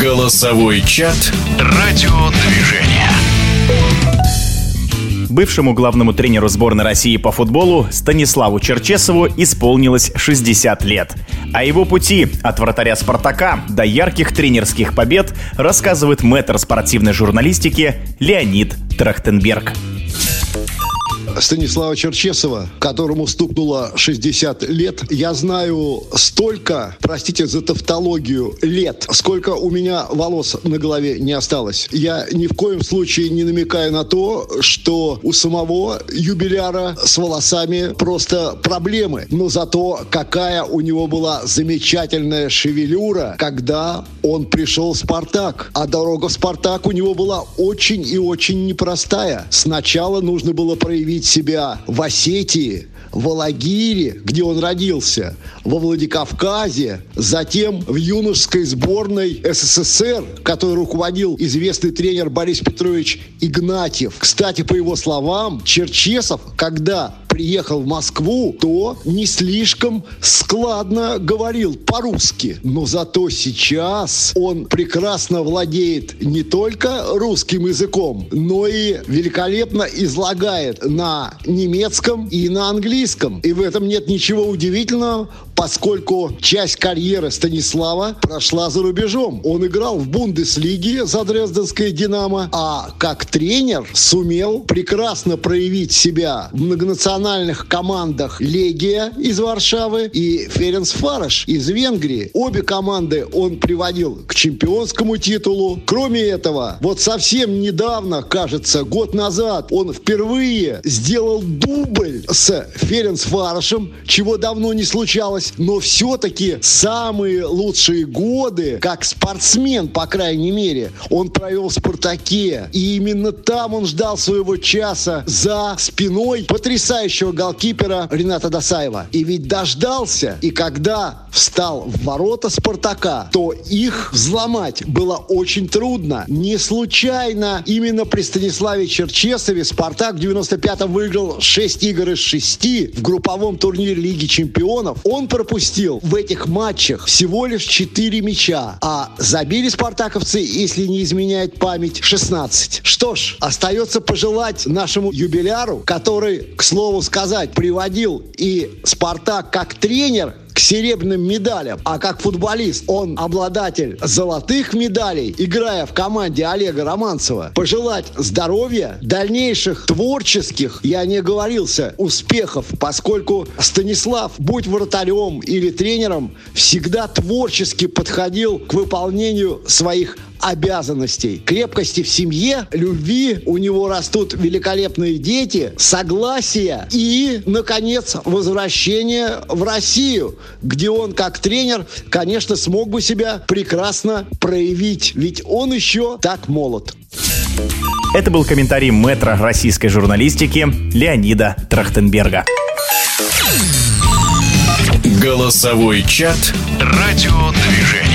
Голосовой чат «Радиодвижение». Бывшему главному тренеру сборной России по футболу Станиславу Черчесову исполнилось 60 лет. О его пути от вратаря «Спартака» до ярких тренерских побед рассказывает мэтр спортивной журналистики Леонид Трахтенберг. Станислава Черчесова, которому стукнуло 60 лет. Я знаю столько, простите за тавтологию, лет, сколько у меня волос на голове не осталось. Я ни в коем случае не намекаю на то, что у самого юбиляра с волосами просто проблемы. Но зато какая у него была замечательная шевелюра, когда он пришел в «Спартак». А дорога в «Спартак» у него была очень и очень непростая. Сначала нужно было проявить проявить себя в Осетии, в Алагире, где он родился, во Владикавказе, затем в юношеской сборной СССР, которой руководил известный тренер Борис Петрович Игнатьев. Кстати, по его словам, Черчесов, когда приехал в Москву, то не слишком складно говорил по-русски. Но зато сейчас он прекрасно владеет не только русским языком, но и великолепно излагает на немецком и на английском. И в этом нет ничего удивительного, поскольку часть карьеры Станислава прошла за рубежом. Он играл в Бундеслиге за Дрезденское «Динамо», а как тренер сумел прекрасно проявить себя в многонациональных командах «Легия» из Варшавы и «Ференс Фараш» из Венгрии. Обе команды он приводил к чемпионскому титулу. Кроме этого, вот совсем недавно, кажется, год назад, он впервые сделал дубль с Ференс Фарашем, чего давно не случалось но все-таки самые лучшие годы, как спортсмен, по крайней мере, он провел в «Спартаке». И именно там он ждал своего часа за спиной потрясающего голкипера Рената Досаева. И ведь дождался, и когда встал в ворота «Спартака», то их взломать было очень трудно. Не случайно именно при Станиславе Черчесове «Спартак» в 95-м выиграл 6 игр из 6 в групповом турнире Лиги Чемпионов. Он пропустил в этих матчах всего лишь 4 мяча, а забили спартаковцы, если не изменяет память, 16. Что ж, остается пожелать нашему юбиляру, который, к слову сказать, приводил и Спартак как тренер к серебряным медалям, а как футболист он обладатель золотых медалей, играя в команде Олега Романцева. Пожелать здоровья, дальнейших творческих, я не говорился, успехов, поскольку Станислав, будь вратарем или тренером, всегда творчески подходил к выполнению своих обязанностей, крепкости в семье, любви, у него растут великолепные дети, согласие и, наконец, возвращение в Россию, где он как тренер, конечно, смог бы себя прекрасно проявить, ведь он еще так молод. Это был комментарий мэтра российской журналистики Леонида Трахтенберга. Голосовой чат «Радиодвижение».